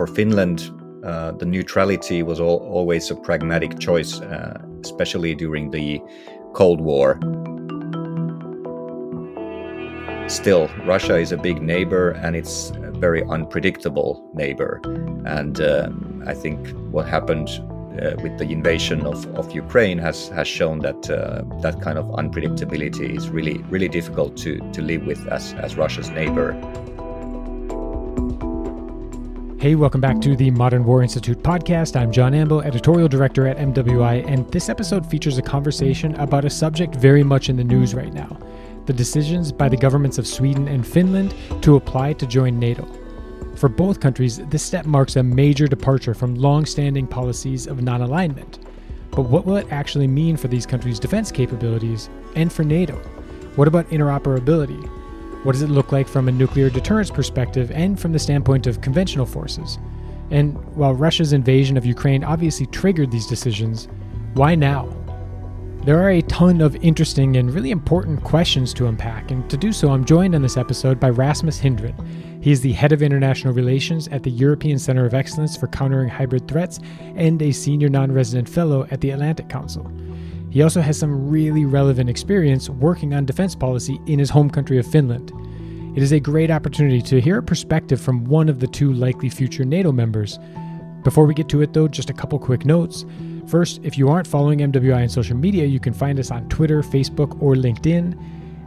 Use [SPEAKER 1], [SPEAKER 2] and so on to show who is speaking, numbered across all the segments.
[SPEAKER 1] for Finland, uh, the neutrality was all, always a pragmatic choice, uh, especially during the Cold War. Still, Russia is a big neighbor and it's a very unpredictable neighbor. And um, I think what happened uh, with the invasion of, of Ukraine has, has shown that uh, that kind of unpredictability is really really difficult to, to live with as, as Russia's neighbor.
[SPEAKER 2] Hey, welcome back to the Modern War Institute podcast. I'm John Amble, editorial director at MWI, and this episode features a conversation about a subject very much in the news right now the decisions by the governments of Sweden and Finland to apply to join NATO. For both countries, this step marks a major departure from long standing policies of non alignment. But what will it actually mean for these countries' defense capabilities and for NATO? What about interoperability? What does it look like from a nuclear deterrence perspective and from the standpoint of conventional forces? And while Russia's invasion of Ukraine obviously triggered these decisions, why now? There are a ton of interesting and really important questions to unpack, and to do so, I'm joined on this episode by Rasmus Hindren. He is the head of international relations at the European Center of Excellence for Countering Hybrid Threats and a senior non resident fellow at the Atlantic Council. He also has some really relevant experience working on defense policy in his home country of Finland. It is a great opportunity to hear a perspective from one of the two likely future NATO members. Before we get to it, though, just a couple quick notes. First, if you aren't following MWI on social media, you can find us on Twitter, Facebook, or LinkedIn.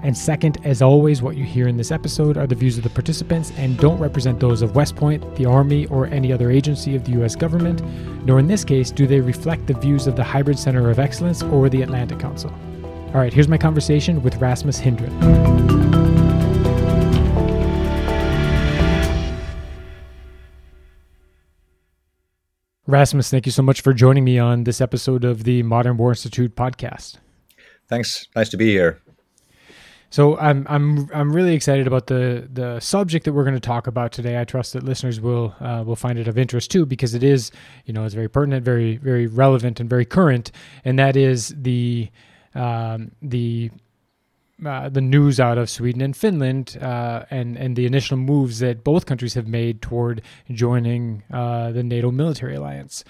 [SPEAKER 2] And second, as always, what you hear in this episode are the views of the participants and don't represent those of West Point, the Army, or any other agency of the U.S. government, nor in this case do they reflect the views of the Hybrid Center of Excellence or the Atlantic Council. All right, here's my conversation with Rasmus Hindren. Rasmus, thank you so much for joining me on this episode of the Modern War Institute podcast.
[SPEAKER 1] Thanks. Nice to be here.
[SPEAKER 2] So I'm I'm I'm really excited about the the subject that we're going to talk about today. I trust that listeners will uh, will find it of interest too because it is you know it's very pertinent, very very relevant, and very current. And that is the um, the uh, the news out of Sweden and Finland uh, and and the initial moves that both countries have made toward joining uh, the NATO military alliance.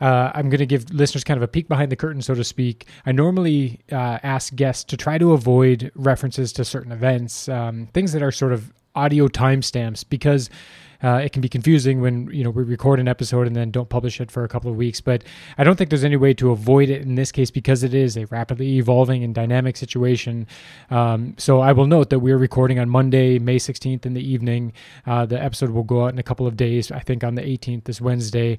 [SPEAKER 2] Uh, I'm going to give listeners kind of a peek behind the curtain, so to speak. I normally uh, ask guests to try to avoid references to certain events, um, things that are sort of audio timestamps, because uh, it can be confusing when you know we record an episode and then don't publish it for a couple of weeks. But I don't think there's any way to avoid it in this case because it is a rapidly evolving and dynamic situation. Um, so I will note that we're recording on Monday, May 16th in the evening. Uh, the episode will go out in a couple of days. I think on the 18th, this Wednesday.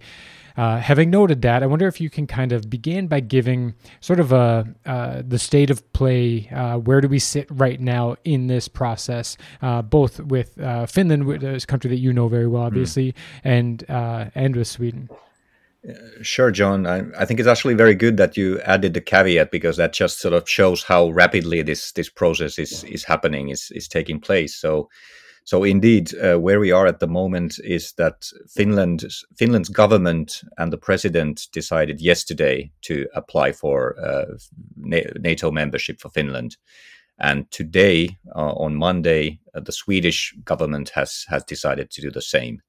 [SPEAKER 2] Uh, having noted that, I wonder if you can kind of begin by giving sort of a uh, the state of play. Uh, where do we sit right now in this process, uh, both with uh, Finland, which is a country that you know very well, hmm. obviously, mm. and and with Sweden.
[SPEAKER 1] Sure, John. I, I, think it's actually very good that you added the caveat because that just sort of shows how rapidly this this process is is happening, is is taking place. So so indeed, uh, where we are at the moment is that Finland, Finland's government and the president decided yesterday to apply for uh, NATO membership for Finland, and today, uh, on Monday, uh, the Swedish government has has decided to do the same.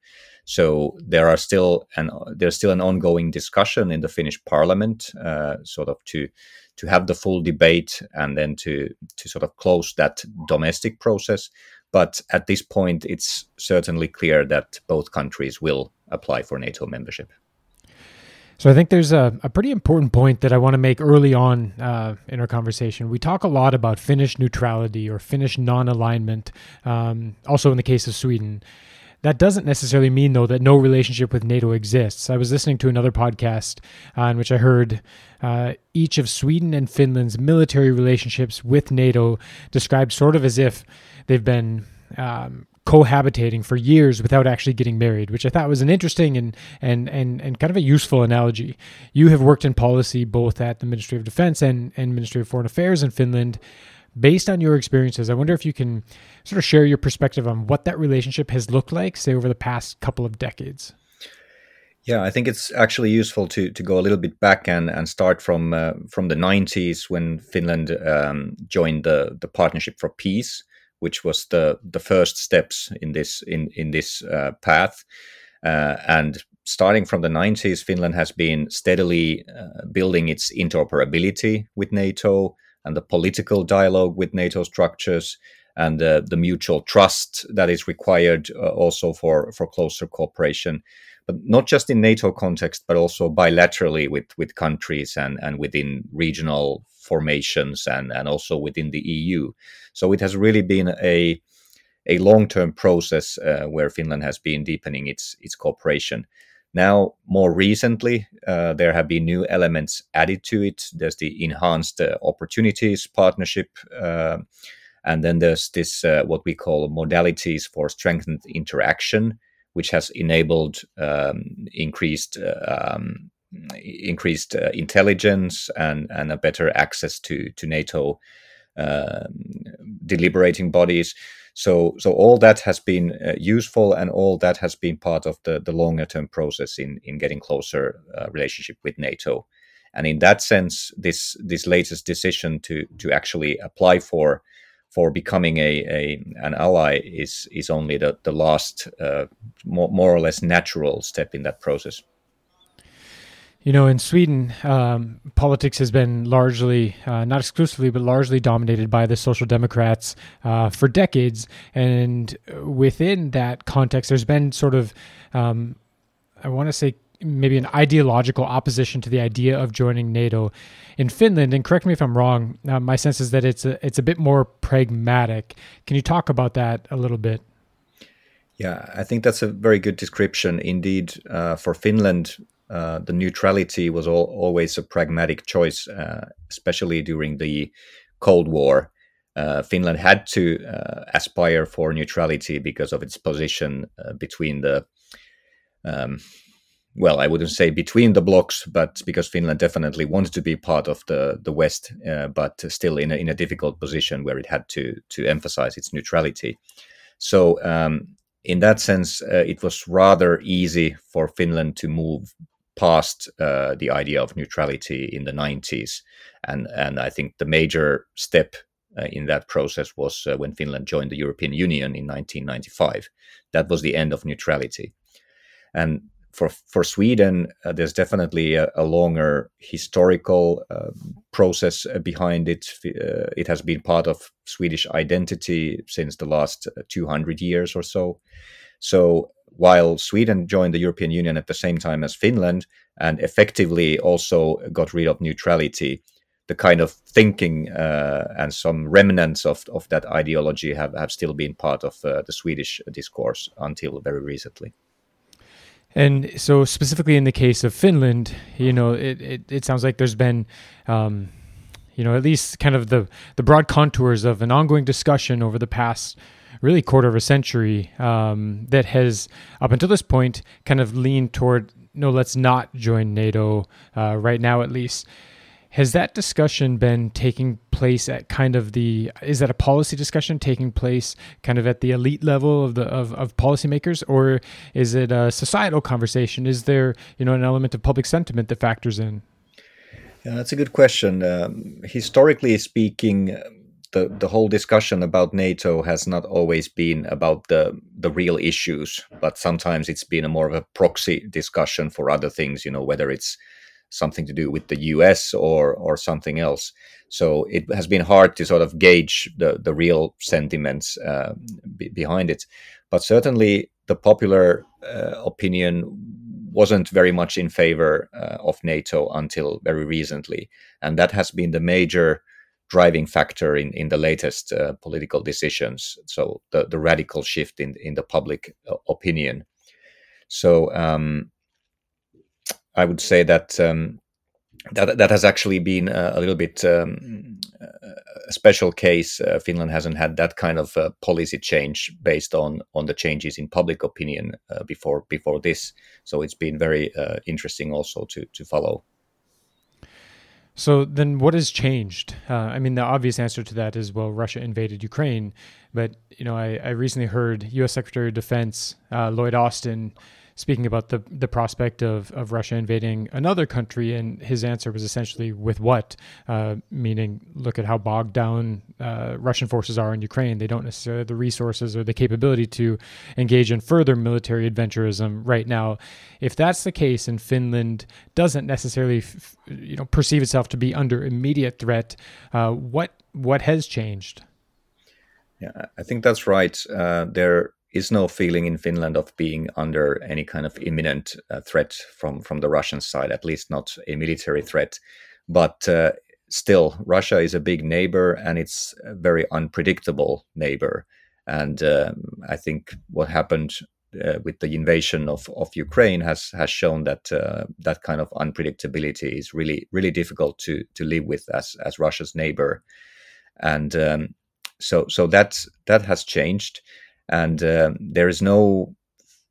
[SPEAKER 1] So there are still an there's still an ongoing discussion in the Finnish Parliament, uh, sort of to to have the full debate and then to to sort of close that domestic process. But at this point, it's certainly clear that both countries will apply for NATO membership.
[SPEAKER 2] So I think there's a, a pretty important point that I want to make early on uh, in our conversation. We talk a lot about Finnish neutrality or Finnish non-alignment. Um, also, in the case of Sweden, that doesn't necessarily mean though that no relationship with NATO exists. I was listening to another podcast uh, in which I heard uh, each of Sweden and Finland's military relationships with NATO described sort of as if they've been um, cohabitating for years without actually getting married, which I thought was an interesting and and and and kind of a useful analogy. You have worked in policy both at the Ministry of Defense and and Ministry of Foreign Affairs in Finland. Based on your experiences, I wonder if you can sort of share your perspective on what that relationship has looked like, say over the past couple of decades.
[SPEAKER 1] Yeah, I think it's actually useful to to go a little bit back and and start from uh, from the 90s when Finland um, joined the the Partnership for Peace which was the the first steps in this in in this uh, path. Uh, and starting from the 90s, Finland has been steadily uh, building its interoperability with NATO and the political dialogue with NATO structures and uh, the mutual trust that is required uh, also for, for closer cooperation. But not just in NATO context, but also bilaterally with, with countries and, and within regional formations and, and also within the EU. So it has really been a, a long term process uh, where Finland has been deepening its, its cooperation. Now, more recently, uh, there have been new elements added to it. There's the enhanced uh, opportunities partnership, uh, and then there's this uh, what we call modalities for strengthened interaction, which has enabled um, increased uh, um, increased uh, intelligence and and a better access to to NATO um, deliberating bodies. So, so all that has been uh, useful, and all that has been part of the, the longer term process in in getting closer uh, relationship with NATO. And in that sense, this this latest decision to to actually apply for for becoming a, a an ally is is only the the last uh, more, more or less natural step in that process.
[SPEAKER 2] You know, in Sweden, um, politics has been largely, uh, not exclusively, but largely dominated by the Social Democrats uh, for decades. And within that context, there's been sort of, um, I want to say, maybe an ideological opposition to the idea of joining NATO. In Finland, and correct me if I'm wrong, uh, my sense is that it's a, it's a bit more pragmatic. Can you talk about that a little bit?
[SPEAKER 1] Yeah, I think that's a very good description. Indeed, uh, for Finland, uh, the neutrality was all, always a pragmatic choice, uh, especially during the Cold War. Uh, Finland had to uh, aspire for neutrality because of its position uh, between the, um, well, I wouldn't say between the blocs, but because Finland definitely wanted to be part of the the West, but still in a, in a difficult position where it had to to emphasize its neutrality. So um, in that sense, uh, it was rather easy for Finland to move past uh, the idea of neutrality in the 90s. And, and I think the major step uh, in that process was uh, when Finland joined the European Union in 1995. That was the end of neutrality. And for, for Sweden, uh, there's definitely a, a longer historical uh, process uh, behind it. it has been part of Swedish identity since the last 200 years or so. So while Sweden joined the European Union at the same time as Finland and effectively also got rid of neutrality, the kind of thinking uh, and some remnants of, of that ideology have, have still been part of uh, the Swedish discourse until very recently.
[SPEAKER 2] And so, specifically in the case of Finland, you know, it, it, it sounds like there's been, um, you know, at least kind of the, the broad contours of an ongoing discussion over the past really quarter of a century um, that has, up until this point, kind of leaned toward no, let's not join NATO uh, right now, at least. Has that discussion been taking place at kind of the is that a policy discussion taking place kind of at the elite level of the of, of policymakers or is it a societal conversation? Is there you know an element of public sentiment that factors in?
[SPEAKER 1] Yeah, that's a good question. Um, historically speaking, the the whole discussion about NATO has not always been about the the real issues, but sometimes it's been a more of a proxy discussion for other things. You know, whether it's something to do with the U.S. or or something else. So it has been hard to sort of gauge the the real sentiments uh, b- behind it. But certainly, the popular uh, opinion wasn't very much in favor uh, of NATO until very recently, and that has been the major driving factor in, in the latest uh, political decisions. So the, the radical shift in, in the public uh, opinion. So um, I would say that um, that that has actually been a, little bit um, a special case. Uh, Finland hasn't had that kind of uh, policy change based on on the changes in public opinion uh, before before this. So it's been very uh, interesting also to to follow.
[SPEAKER 2] So then, what has changed? Uh, I mean, the obvious answer to that is well, Russia invaded Ukraine. But you know, I, I recently heard U.S. Secretary of Defense uh, Lloyd Austin speaking about the the prospect of, of Russia invading another country, and his answer was essentially with what, uh, meaning look at how bogged down uh, Russian forces are in Ukraine. They don't necessarily have the resources or the capability to engage in further military adventurism right now. If that's the case, and Finland doesn't necessarily, f- you know, perceive itself to be under immediate threat, uh, what what has changed?
[SPEAKER 1] Yeah, I think that's right. Uh, there is no feeling in Finland of being under any kind of imminent uh, threat from from the Russian side, at least not a military threat. But uh, still, Russia is a big neighbor, and it's a very unpredictable neighbor. And um, I think what happened uh, with the invasion of, of Ukraine has has shown that uh, that kind of unpredictability is really really difficult to to live with as as Russia's neighbor, and um, so so that that has changed and uh, there is no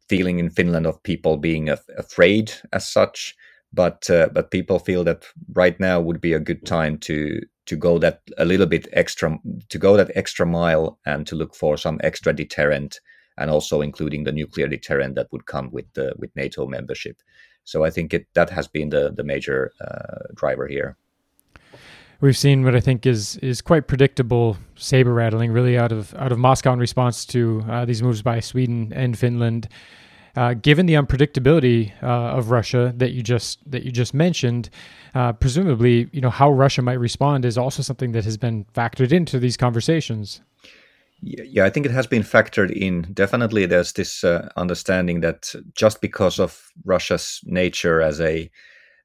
[SPEAKER 1] feeling in Finland of people being af- afraid as such, but uh, but people feel that right now would be a good time to to go that a little bit extra to go that extra mile and to look for some extra deterrent and also including the nuclear deterrent that would come with the with NATO membership. So I think it, that has been the the major uh, driver here
[SPEAKER 2] we've seen what I think is is quite predictable saber rattling, really out of out of Moscow in response to uh, these moves by Sweden and Finland. Uh, given the unpredictability uh, of Russia that you just that you just mentioned, uh, presumably, you know how Russia might respond is also something that has been factored into these conversations.
[SPEAKER 1] Yeah, I think it has been factored in. Definitely, there's this uh, understanding that just because of Russia's nature as a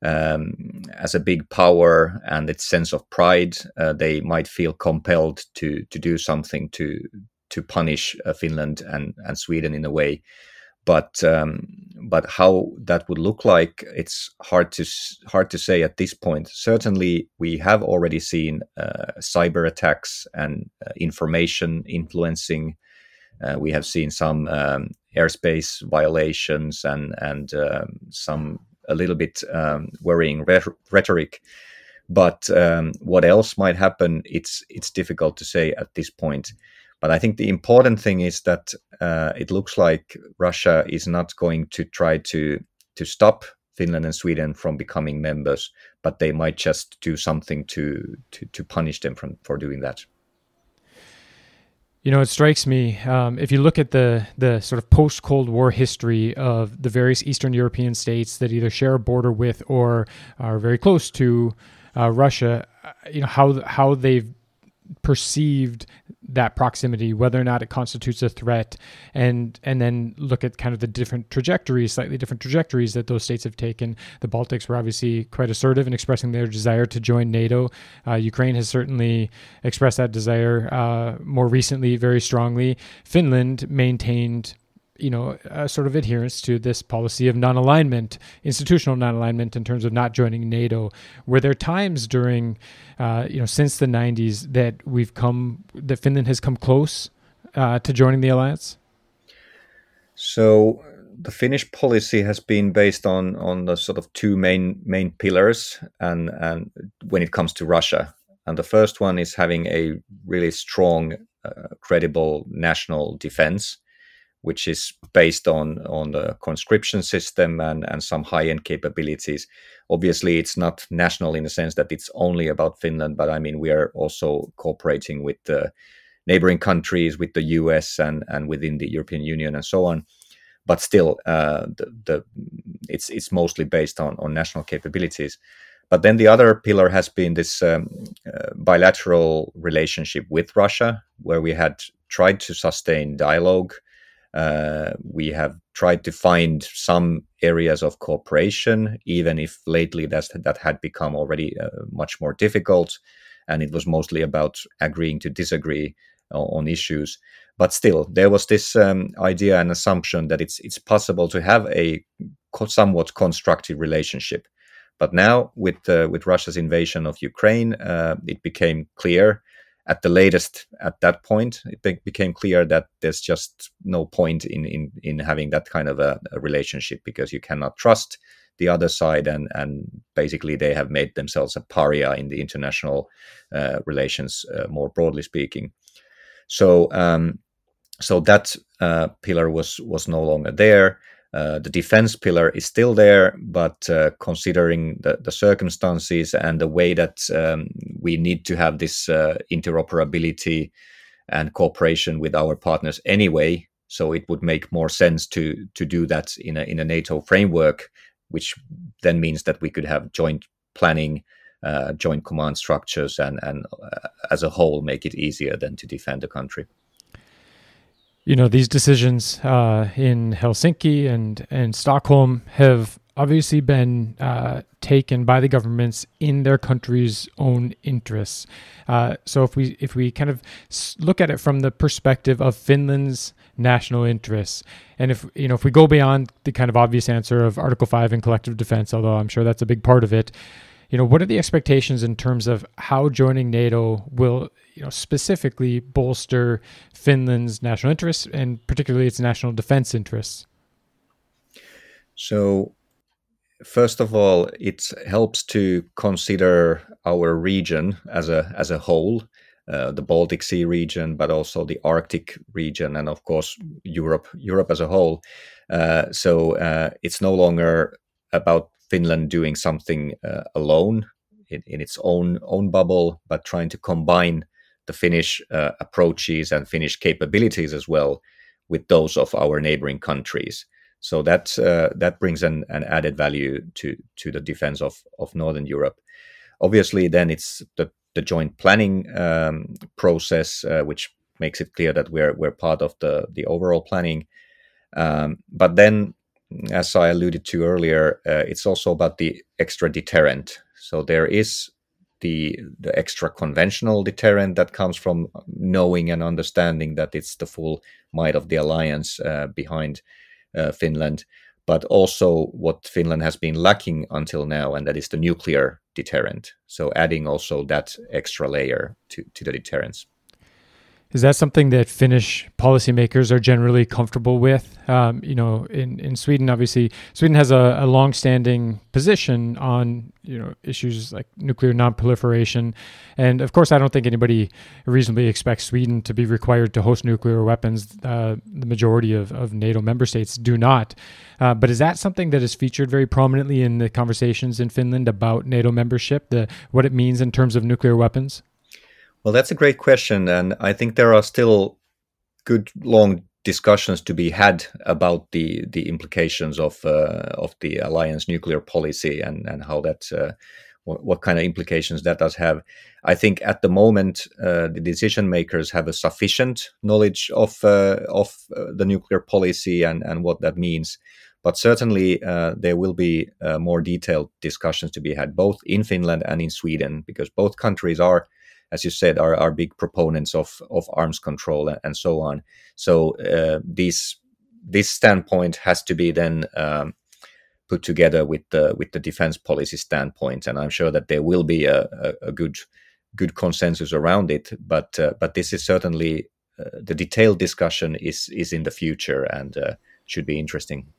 [SPEAKER 1] um, as a big power and its sense of pride, uh, they might feel compelled to to do something to to punish uh, Finland and and Sweden in a way. But um, but how that would look like, it's hard to hard to say at this point. Certainly, we have already seen uh, cyber attacks and uh, information influencing. Uh, we have seen some um, airspace violations and and um, some a little bit um, worrying rhetoric. But um, what else might happen? It's it's difficult to say at this point. But I think the important thing is that uh, it looks like Russia is not going to try to to stop Finland and Sweden from becoming members, but they might just do something to to, to punish them from, for doing that.
[SPEAKER 2] You know, it strikes me um, if you look at the the sort of post Cold War history of the various Eastern European states that either share a border with or are very close to uh, Russia. Uh, you know how how they've perceived that proximity, whether or not it constitutes a threat, and and then look at kind of the different trajectories, slightly different trajectories that those states have taken. The Baltics were obviously quite assertive in expressing their desire to join NATO. Uh, Ukraine has certainly expressed that desire uh, more recently, very strongly. Finland maintained you know, a sort of adherence to this policy of non-alignment, institutional non-alignment in terms of not joining NATO. Were there times during, uh, you know, since the '90s that we've come, that Finland has come close uh, to joining the alliance?
[SPEAKER 1] So the Finnish policy has been based on on the sort of two main main pillars, and and when it comes to Russia, and the first one is having a really strong, uh, credible national defense which is based on on the conscription system and and some high end capabilities. Obviously, it's not national in the sense that it's only about Finland, but I mean we are also cooperating with the neighboring countries, with the U.S. and and within the European Union and so on. But still, uh, the, the it's it's mostly based on on national capabilities. But then the other pillar has been this um, uh, bilateral relationship with Russia, where we had tried to sustain dialogue uh, we have tried to find some areas of cooperation, even if lately that's, that had become already uh, much more difficult. And it was mostly about agreeing to disagree on issues. But still, there was this um, idea and assumption that it's it's possible to have a somewhat constructive relationship. But now, with uh, with Russia's invasion of Ukraine, uh, it became clear at the latest at that point it be- became clear that there's just no point in in in having that kind of a, a, relationship because you cannot trust the other side and and basically they have made themselves a pariah in the international uh, relations uh, more broadly speaking. So um, so that uh, pillar was was no longer there Uh, the defense pillar is still there, but uh, considering the, the, circumstances and the way that um, we need to have this uh, interoperability and cooperation with our partners anyway, so it would make more sense to to do that in a in a NATO framework, which then means that we could have joint planning, uh, joint command structures, and and uh, as a whole make it easier than to defend the country
[SPEAKER 2] you know these decisions uh, in Helsinki and and Stockholm have obviously been uh, taken by the governments in their country's own interests. Uh, so if we if we kind of look at it from the perspective of Finland's national interests, and if you know if we go beyond the kind of obvious answer of Article Five and collective defense, although I'm sure that's a big part of it, you know what are the expectations in terms of how joining NATO will you know specifically bolster Finland's national interests and particularly its national defense interests?
[SPEAKER 1] So, first of all, it helps to consider our region as a as a whole, uh, the Baltic Sea region, but also the Arctic region, and of course Europe Europe as a whole. Uh, so uh, it's no longer about Finland doing something uh, alone in, in, its own own bubble, but trying to combine the Finnish uh, approaches and Finnish capabilities as well with those of our neighboring countries. So that uh, that brings an, an added value to to the defense of of Northern Europe. Obviously, then it's the the joint planning um, process, uh, which makes it clear that we're we're part of the the overall planning. Um, but then as I alluded to earlier, uh, it's also about the extra deterrent. So there is the the extra conventional deterrent that comes from knowing and understanding that it's the full might of the alliance uh, behind uh, Finland, but also what Finland has been lacking until now, and that is the nuclear deterrent. So adding also that extra layer to to the deterrence.
[SPEAKER 2] Is that something that Finnish policymakers are generally comfortable with? Um, you know, in, in Sweden, obviously, Sweden has a, a long-standing position on you know issues like nuclear non-proliferation, and of course, I don't think anybody reasonably expects Sweden to be required to host nuclear weapons. Uh, the majority of, of NATO member states do not. Uh, but is that something that is featured very prominently in the conversations in Finland about NATO membership? The what it means in terms of nuclear weapons?
[SPEAKER 1] Well, that's a great question, and I think there are still good long discussions to be had about the the implications of uh, of the alliance nuclear policy and and how that uh, what, what, kind of implications that does have. I think at the moment uh, the decision makers have a sufficient knowledge of uh, of uh, the nuclear policy and and what that means. But certainly, uh, there will be more detailed discussions to be had both in Finland and in Sweden, because both countries are as you said, are, are big proponents of, of arms control and, and so on. So uh, this this standpoint has to be then um, put together with the with the defense policy standpoint, and I'm sure that there will be a, a, a good good consensus around it. But uh, but this is certainly uh, the detailed discussion is is in the future and uh, should be interesting.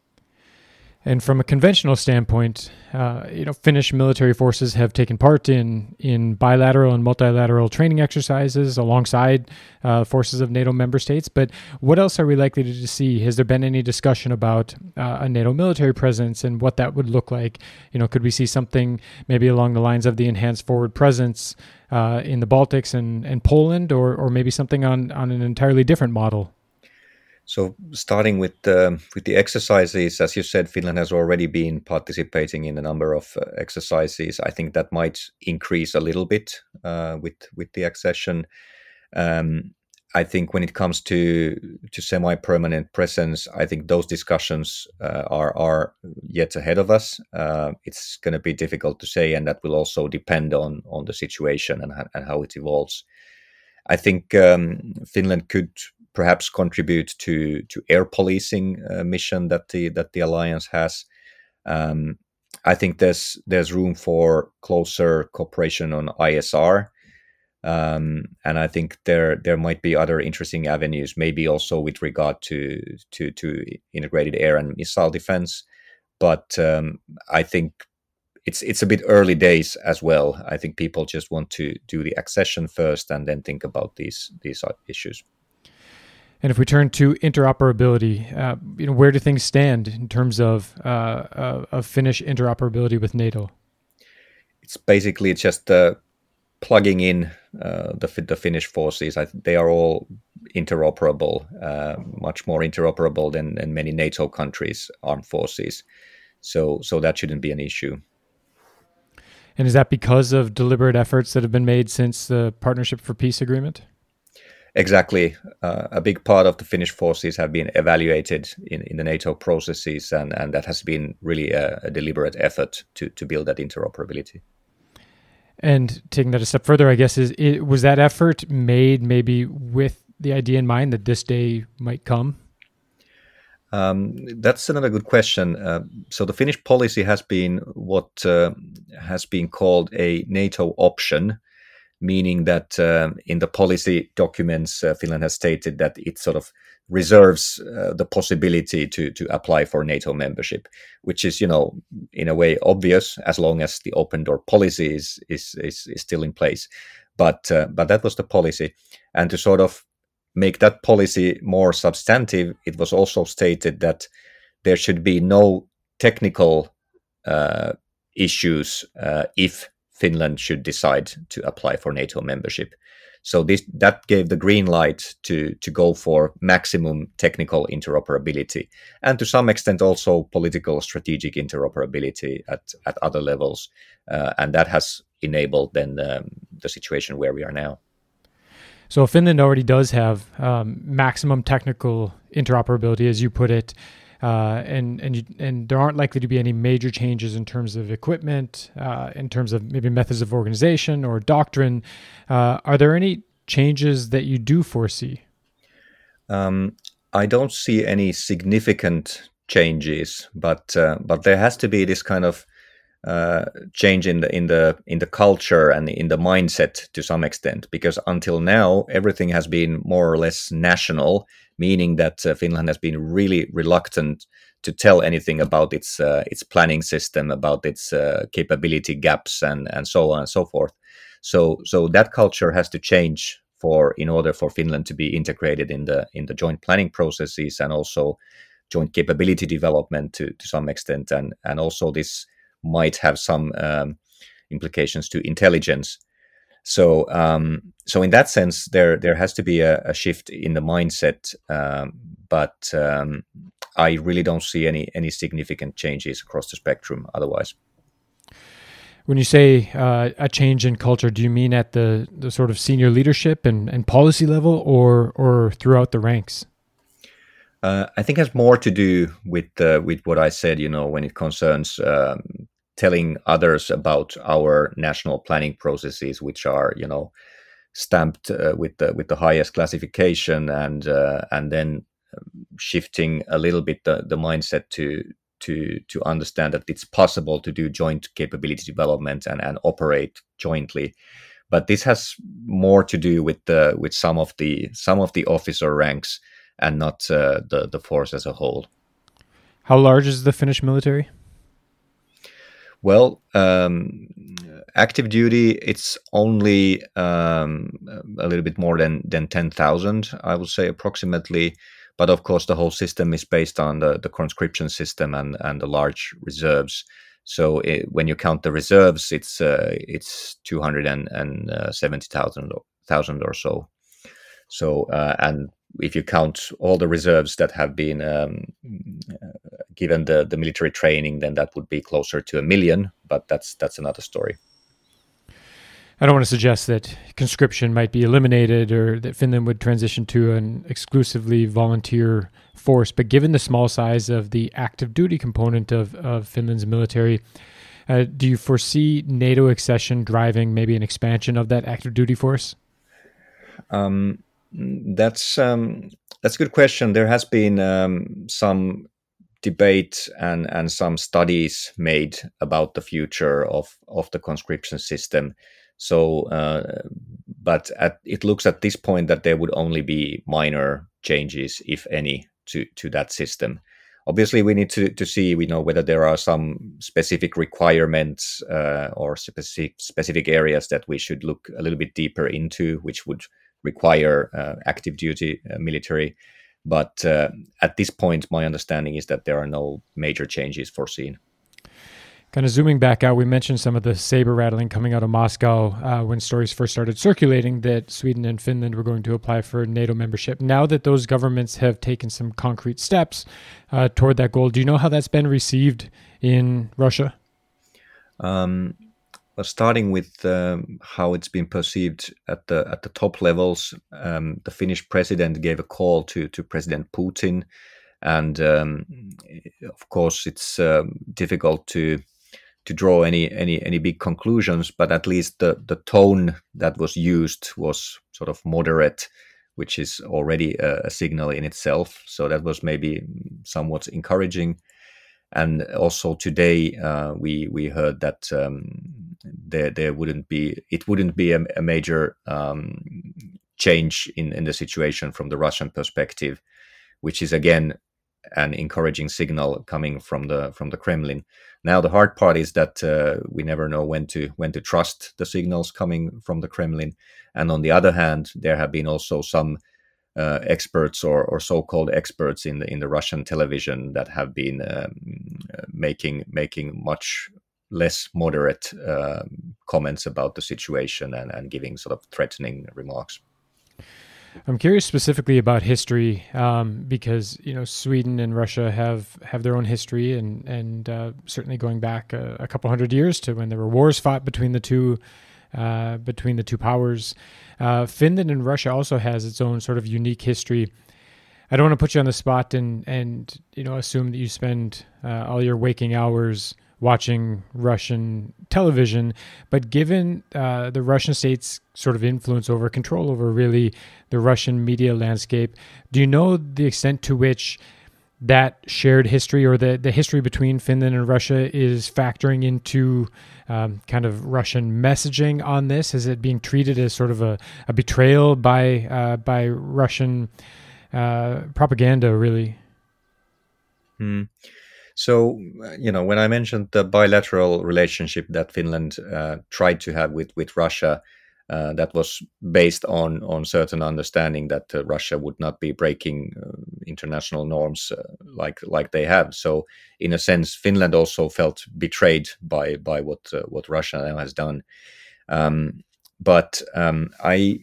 [SPEAKER 2] And from a conventional standpoint, uh, you know, Finnish military forces have taken part in in bilateral and multilateral training exercises alongside uh, forces of NATO member states. But what else are we likely to see? Has there been any discussion about uh, a NATO military presence and what that would look like? You know, could we see something maybe along the lines of the enhanced forward presence uh, in the Baltics and, and Poland, or or maybe something on on an entirely different model?
[SPEAKER 1] So, starting with the with the exercises, as you said, Finland has already been participating in a number of uh, exercises. I think that might increase a little bit uh, with with the accession. Um, I think when it comes to to semi-permanent presence, I think those discussions uh, are are yet ahead of us. Uh, it's going to be difficult to say, and that will also depend on on the situation and and how it evolves. I think um, Finland could perhaps contribute to to air policing uh, mission that the that the alliance has. Um, I think there's there's room for closer cooperation on ISR, um, and I think there there might be other interesting avenues, maybe also with regard to to to integrated air and missile defense. But um, I think it's it's a bit early days as well. I think people just want to do the accession first and then think about these these issues.
[SPEAKER 2] And if we turn to interoperability, uh, you know, where do things stand in terms of uh, uh, of Finnish interoperability with NATO?
[SPEAKER 1] It's basically just uh, plugging in uh, the the Finnish forces. I, they are all interoperable, uh, much more interoperable than, than many NATO countries' armed forces. So so that shouldn't be an issue.
[SPEAKER 2] And is that because of deliberate efforts that have been made since the Partnership for Peace agreement?
[SPEAKER 1] Exactly. Uh, a big part of the Finnish forces have been evaluated in, in the NATO processes, and, and that has been really a, a deliberate effort to, to build that interoperability.
[SPEAKER 2] And taking that a step further, I guess, is it, was that effort made maybe with the idea in mind that this day might come?
[SPEAKER 1] Um, that's another good question. Uh, so the Finnish policy has been what uh, has been called a NATO option, meaning that uh, in the policy documents, uh, Finland has stated that it sort of reserves uh, the possibility to to apply for NATO membership, which is, you know, in a way obvious as long as the open door policy is is is, is still in place. But uh, but that was the policy, and to sort of make that policy more substantive, it was also stated that there should be no technical uh, issues uh, if Finland should decide to apply for NATO membership. So this that gave the green light to to go for maximum technical interoperability and to some extent also political strategic interoperability at at other levels, uh, and that has enabled then um, the situation where we are now.
[SPEAKER 2] So Finland already does have um, maximum technical interoperability, as you put it, uh, and and you, and there aren't likely to be any major changes in terms of equipment, uh, in terms of maybe methods of organization or doctrine. Uh, are there any changes that you do foresee?
[SPEAKER 1] Um, I don't see any significant changes, but uh, but there has to be this kind of uh, change in the in the in the culture and in the mindset to some extent because until now everything has been more or less national meaning that uh, Finland has been really reluctant to tell anything about its uh, its planning system about its uh, capability gaps and and so on and so forth. So so that culture has to change for in order for Finland to be integrated in the in the joint planning processes and also joint capability development to to some extent. And and also this might have some um, implications to intelligence. So, um, so in that sense, there there has to be a, a shift in the mindset, um, but um, I really don't see any any significant changes across the spectrum. Otherwise,
[SPEAKER 2] when you say uh, a change in culture, do you mean at the, the sort of senior leadership and, and policy level, or or throughout the ranks?
[SPEAKER 1] Uh, I think it has more to do with uh, with what I said. You know, when it concerns um, telling others about our national planning processes, which are you know stamped uh, with the with the highest classification, and uh, and then um, shifting a little bit the, the mindset to to to understand that it's possible to do joint capability development and, and operate jointly. But this has more to do with the with some of the some of the officer ranks and not uh, the the force as a whole.
[SPEAKER 2] How large is the finnish military
[SPEAKER 1] well, um, active duty, it's only um, a little bit more than than ten thousand, I would say approximately. But of course, the whole system is based on the, the conscription system and and the large reserves. So it, when you count the reserves, it's uh, it's two hundred and seventy thousand thousand or so. So uh, and if you count all the reserves that have been um, given the, the military training, then that would be closer to a million. But that's that's another story.
[SPEAKER 2] I don't want to suggest that conscription might be eliminated or that Finland would transition to an exclusively volunteer force. But given the small size of the active duty component of, of Finland's military, uh, do you foresee NATO accession driving maybe an expansion of that active duty force?
[SPEAKER 1] Um, that's um, that's a good question. There has been um, some debate and and some studies made about the future of of the conscription system. So, uh, but at, it looks at this point that there would only be minor changes, if any, to to that system. Obviously, we need to to see we know whether there are some specific requirements uh, or specific specific areas that we should look a little bit deeper into, which would require uh, active duty uh, military. But uh, at this point, my understanding is that there are no major changes foreseen.
[SPEAKER 2] Kind of zooming back out, we mentioned some of the saber rattling coming out of Moscow uh, when stories first started circulating that Sweden and Finland were going to apply for NATO membership. Now that those governments have taken some concrete steps uh, toward that goal, do you know how that's been received in Russia?
[SPEAKER 1] Um, starting with um, how it's been perceived at the at the top levels, um, the Finnish president gave a call to to President Putin, and um, of course, it's um, difficult to to draw any any any big conclusions, but at least the the tone that was used was sort of moderate, which is already a, a signal in itself. So that was maybe somewhat encouraging. And also today, uh, we we heard that um, there there wouldn't be it wouldn't be a, a major um, change in in the situation from the Russian perspective, which is again an encouraging signal coming from the from the Kremlin. Now the hard part is that uh, we never know when to when to trust the signals coming from the Kremlin, and on the other hand, there have been also some uh, experts or, or so-called experts in the in the Russian television that have been um, making making much less moderate uh, comments about the situation and, and giving sort of threatening remarks.
[SPEAKER 2] I'm curious specifically about history um, because you know Sweden and Russia have have their own history and and uh, certainly going back a, a, couple hundred years to when there were wars fought between the two uh, between the two powers. Uh, Finland and Russia also has its own sort of unique history. I don't want to put you on the spot and and you know assume that you spend uh, all your waking hours watching Russian television. But given uh, the Russian state's sort of influence over control over really the Russian media landscape, do you know the extent to which that shared history or the, the history between Finland and Russia is factoring into um, kind of Russian messaging on this? Is it being treated as sort of a, a betrayal by uh, by Russian uh, propaganda, really?
[SPEAKER 1] Hmm. So, you know, when I mentioned the bilateral relationship that Finland uh, tried to have with with Russia, uh, that was based on on certain understanding that uh, Russia would not be breaking uh, international norms uh, like like they have. So, in a sense, Finland also felt betrayed by by what what Russia now has done. Um, but um, I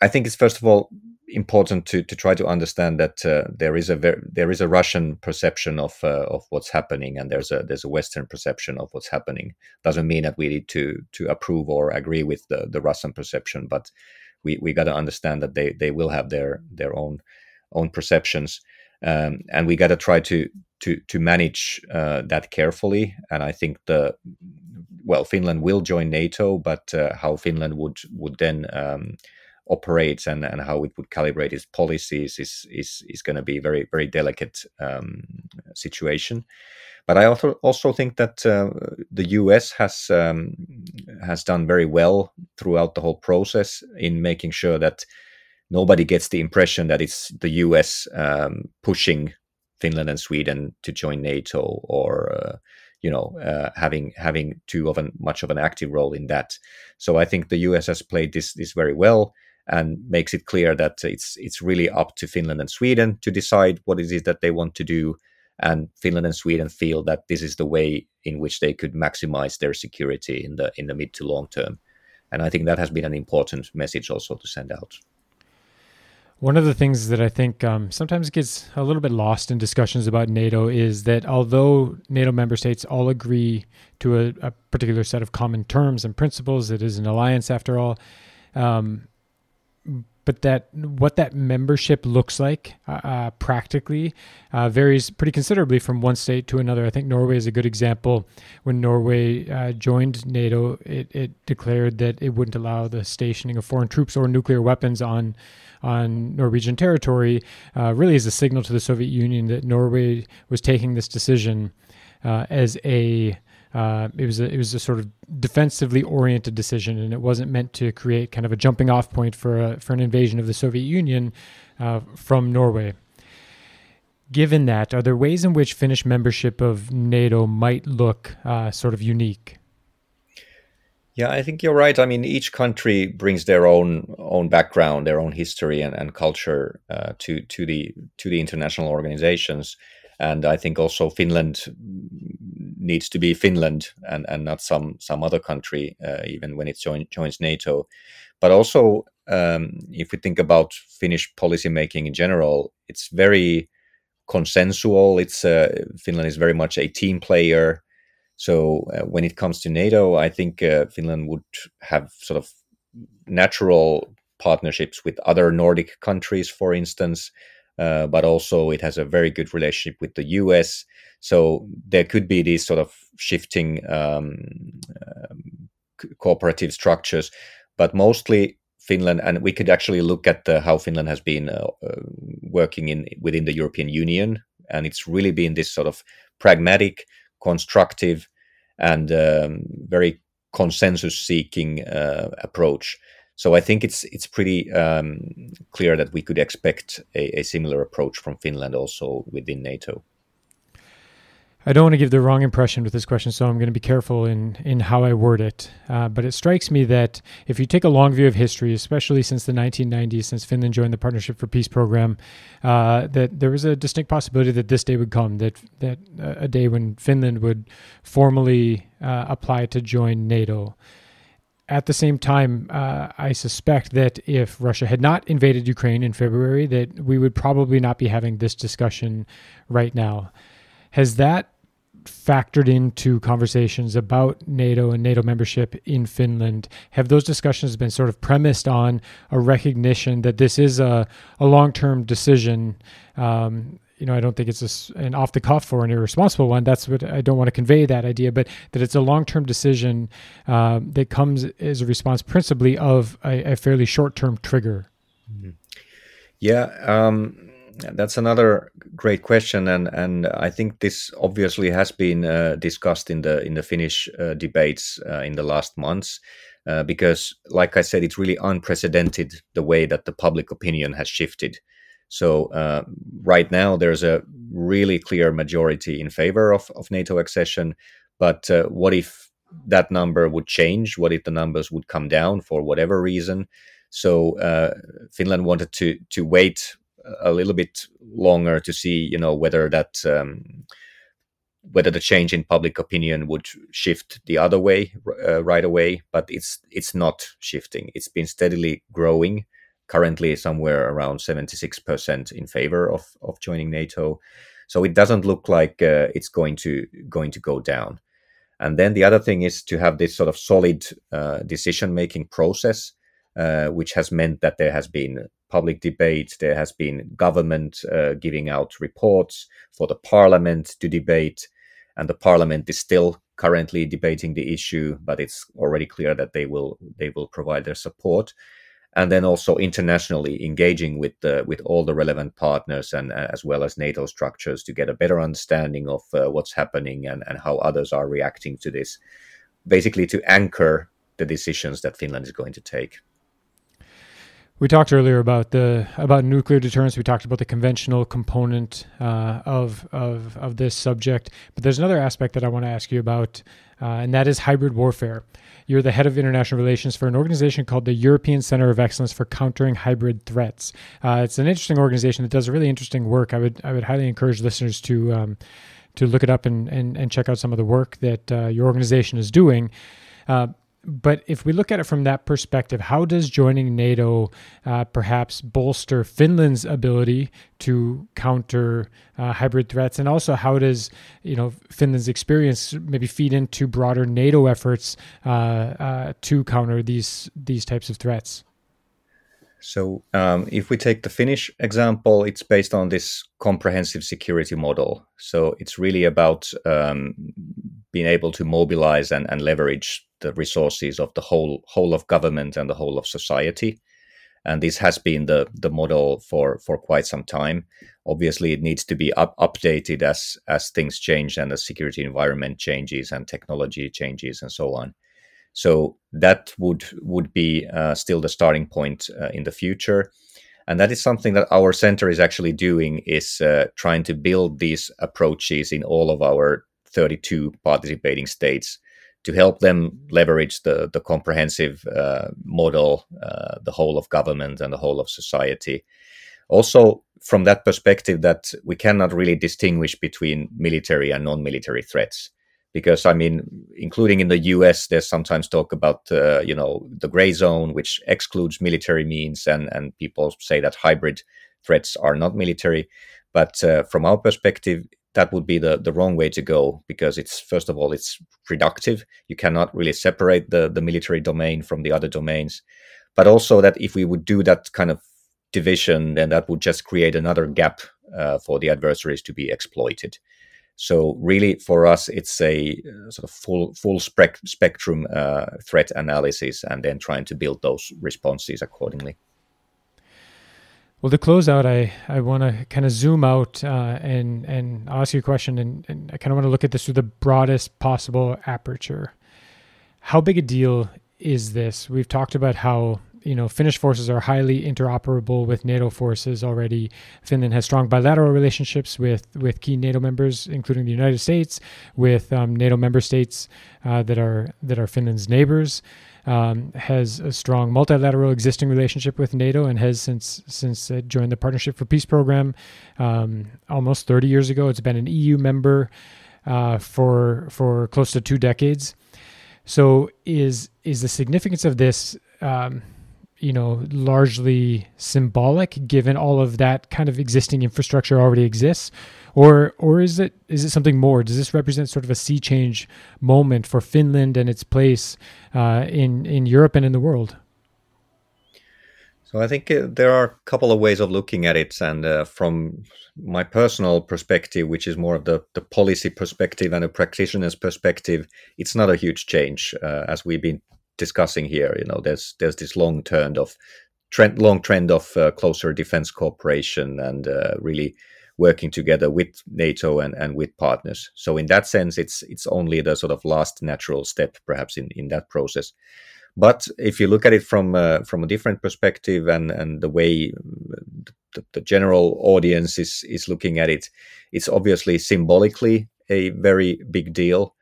[SPEAKER 1] I think it's first of all important to, to try to understand that uh, there is a ver- there is a Russian perception of uh, of what's happening, and there's a there's a Western perception of what's happening. Doesn't mean that we need to to approve or agree with the, the Russian perception, but we, we got to understand that they, they will have their their own own perceptions, um, and we got to try to to to manage uh, that carefully. And I think the well, Finland will join NATO, but uh, how Finland would would then um, operates and, and how it would calibrate its policies is is, is going to be a very very delicate um, situation. But I also also think that uh, the U.S. has um, has done very well throughout the whole process in making sure that nobody gets the impression that it's the U.S. Um, pushing Finland and Sweden to join NATO or uh, you know uh, having having too of an much of an active role in that. So I think the U.S. has played this this very well and makes it clear that it's it's really up to Finland and Sweden to decide what it is that they want to do. And Finland and Sweden feel that this is the way in which they could maximize their security in the in the mid to long term. And I think that has been an important message also to send out.
[SPEAKER 2] One of the things that I think um, sometimes gets a little bit lost in discussions about NATO is that although NATO member states all agree to a, a particular set of common terms and principles, it is an alliance after all. Um, but that what that membership looks like uh, uh, practically uh, varies pretty considerably from one state to another. I think Norway is a good example. When Norway uh, joined NATO, it, it, declared that it wouldn't allow the stationing of foreign troops or nuclear weapons on on Norwegian territory. Uh, really, as a signal to the Soviet Union that Norway was taking this decision uh, as a uh, it was a, it was a sort of defensively oriented decision, and it wasn't meant to create kind of a jumping off point for a, for an invasion of the Soviet Union uh, from Norway. Given that, are there ways in which Finnish membership of NATO might look uh, sort of unique?
[SPEAKER 1] Yeah, I think you're right. I mean, each country brings their own own background, their own history and, and culture uh, to to the to the international organizations, and I think also Finland needs to be Finland and, and not some some other country, uh, even when it join, joins NATO. But also, um, if we think about Finnish policymaking in general, it's very consensual. It's uh, Finland is very much a team player so uh, when it comes to NATO, I think uh, Finland would have sort of natural partnerships with other Nordic countries, for instance, uh, but also it has a very good relationship with the US. So there could be these sort of shifting um, um, cooperative structures, but mostly Finland, and we could actually look at the, how Finland has been uh, uh, working in within the European Union, and it's really been this sort of pragmatic, constructive, and um, very consensus seeking uh, approach. So I think it's it's pretty um, clear that we could expect a, a, similar approach from Finland also within NATO.
[SPEAKER 2] I don't want to give the wrong impression with this question, so I'm going to be careful in in how I word it. Uh, but it strikes me that if you take a long view of history, especially since the 1990s, since Finland joined the Partnership for Peace program, uh, that there was a distinct possibility that this day would come, that that uh, a day when Finland would formally uh, apply to join NATO. At the same time, uh, I suspect that if Russia had not invaded Ukraine in February, that we would probably not be having this discussion right now. Has that factored into conversations about NATO and NATO membership in Finland? Have those discussions been sort of premised on a recognition that this is a, a long term decision? Um, you know, I don't think it's a, an off the cuff or an irresponsible one. That's what I don't want to convey that idea, but that it's a long term decision uh, that comes as a response principally of a, a fairly short term trigger. Mm-hmm.
[SPEAKER 1] Yeah. Um, that's another great question, and and I think this obviously has been uh, discussed in the in the Finnish uh, debates uh, in the last months, uh, because, like I said, it's really unprecedented the way that the public opinion has shifted. So uh, right now, there's a really clear majority in favor of of NATO accession, but uh, what if that number would change? What if the numbers would come down for whatever reason? So Finland wanted to to wait a little bit longer to see, you know, whether that um, whether the change in public opinion would shift the other way uh, right away. But it's it's not shifting. It's been steadily growing. Currently, somewhere around seventy six percent in favor of of joining NATO. So it doesn't look like uh, it's going to going to go down. And then the other thing is to have this sort of solid uh, decision making process, uh, which has meant that there has been public debate. There has been government uh, giving out reports for the parliament to debate, and the parliament is still currently debating the issue, but it's already clear that they will they will provide their support. And then also internationally engaging with with all the relevant partners and uh, as well as NATO structures to get a better understanding of uh, what's happening and, and how others are reacting to this, basically to anchor the decisions that Finland is going to take.
[SPEAKER 2] We talked earlier about the about nuclear deterrence. We talked about the conventional component uh, of of of this subject, but there's another aspect that I want to ask you about, uh, and that is hybrid warfare. You're the head of international relations for an organization called the European Center of Excellence for Countering Hybrid Threats. Uh, it's an interesting organization that does really interesting work. I would I would highly encourage listeners to um, to look it up and, and and check out some of the work that uh, your organization is doing. Uh, but if we look at it from that perspective, how does joining NATO uh, perhaps bolster Finland's ability to counter uh, hybrid threats, and also how does you know Finland's experience maybe feed into broader NATO efforts uh, uh to counter these these types of threats?
[SPEAKER 1] So, um, if we take the Finnish example, it's based on this comprehensive security model. So, it's really about um, being able to mobilize and, and leverage the resources of the whole whole of government and the whole of society. And this has been the the model for for quite some time. Obviously, it needs to be up, updated as as things change and the security environment changes and technology changes and so on. So that would would be uh, still the starting point uh, in the future, and that is something that our center is actually doing is uh, trying to build these approaches in all of our 32 participating states to help them leverage the the comprehensive uh, model, uh, the whole of government and the whole of society. Also, from that perspective, that we cannot really distinguish between military and non-military threats because I mean, including in the U.S., there's sometimes talk about uh, you know the gray zone, which excludes military means, and and people say that hybrid threats are not military. But uh, from our perspective, that would be the the wrong way to go because it's first of all it's reductive. You cannot really separate the the military domain from the other domains, but also that if we would do that kind of division, then that would just create another gap uh, for the adversaries to be exploited. So really, for us, it's a uh, sort of full full spec- spectrum uh, threat analysis, and then trying to build those responses accordingly.
[SPEAKER 2] Well, to close out, I, I want to kind of zoom out uh, and and ask you a question, and, and I kind of want to look at this through the broadest possible aperture. How big a deal is this? We've talked about how you know, Finnish forces are highly interoperable with NATO forces already. Finland has strong bilateral relationships with with key NATO members, including the United States, with um, NATO member states uh, that are that are Finland's neighbors. Um, has a strong multilateral existing relationship with NATO and has since since it joined the Partnership for Peace program um, almost 30 years ago. It's been an EU member uh, for for close to two decades. So is is the significance of this um, you know largely symbolic given all of that kind of existing infrastructure already exists? Or or is it is it something more? Does this represent sort of a sea change moment for Finland and its place uh, in in Europe and in the world?
[SPEAKER 1] So I think uh, there are a couple of ways of looking at it and uh, from my personal perspective which is more of the, the policy perspective and a practitioner's perspective it's not a huge change uh, as we've been discussing here. You know, there's there's this long trend of trend, long trend of uh, closer defense cooperation and uh, really working together with NATO and, and with partners. So in that sense, it's it's only the sort of last natural step, perhaps in, in that process. But if you look at it from uh, from a different perspective and and the way the, the, general audience is is looking at it, it's obviously symbolically a very big deal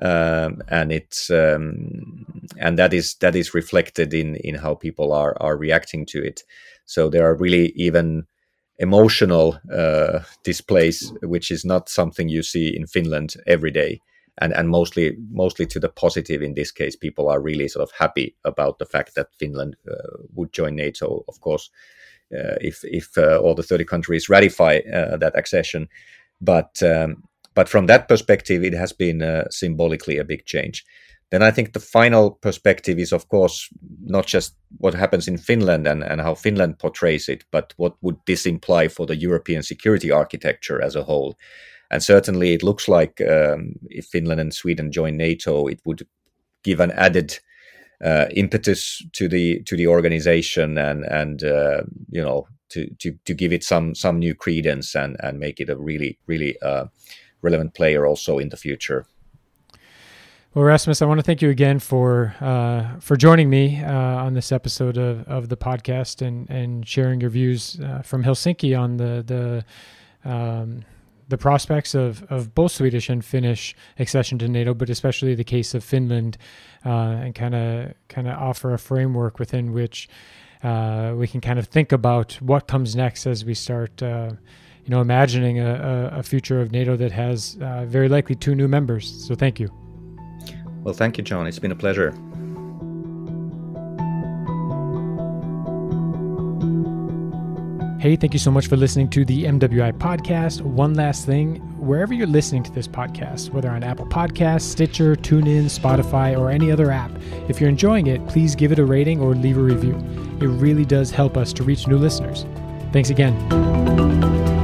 [SPEAKER 1] um, and it's um, and that is that is reflected in in how people are are reacting to it. So there are really even emotional uh, displays, which is not something you see in Finland every day, and and mostly mostly to the positive in this case. People are really sort of happy about the fact that Finland uh, would join NATO. Of course, uh, if if uh, all the thirty countries ratify uh, that accession, but um, but from that perspective, it has been uh, symbolically a big change. Then I think the final perspective is, of course, not just what happens in Finland and, and how Finland portrays it, but what would this imply for the European security architecture as a whole? And certainly, it looks like um, if Finland and Sweden join NATO, it would give an added uh, impetus to the to the organization and and uh, you know to, to to give it some some new credence and and make it a really really uh, relevant player also in the future.
[SPEAKER 2] Well, Rasmus, I want to thank you again for uh, for joining me uh, on this episode of, of the podcast and, and sharing your views uh, from Helsinki on the the um, the prospects of, of both Swedish and Finnish accession to NATO, but especially the case of Finland, uh, and kind of kind of offer a framework within which uh, we can kind of think about what comes next as we start uh, you know, imagining a, a, future of NATO that has uh, very likely two new members. So thank you.
[SPEAKER 1] Well, thank you, John. It's been a pleasure.
[SPEAKER 2] Hey, thank you so much for listening to the MWI podcast. One last thing wherever you're listening to this podcast, whether on Apple Podcasts, Stitcher, TuneIn, Spotify, or any other app, if you're enjoying it, please give it a rating or leave a review. It really does help us to reach new listeners. Thanks again.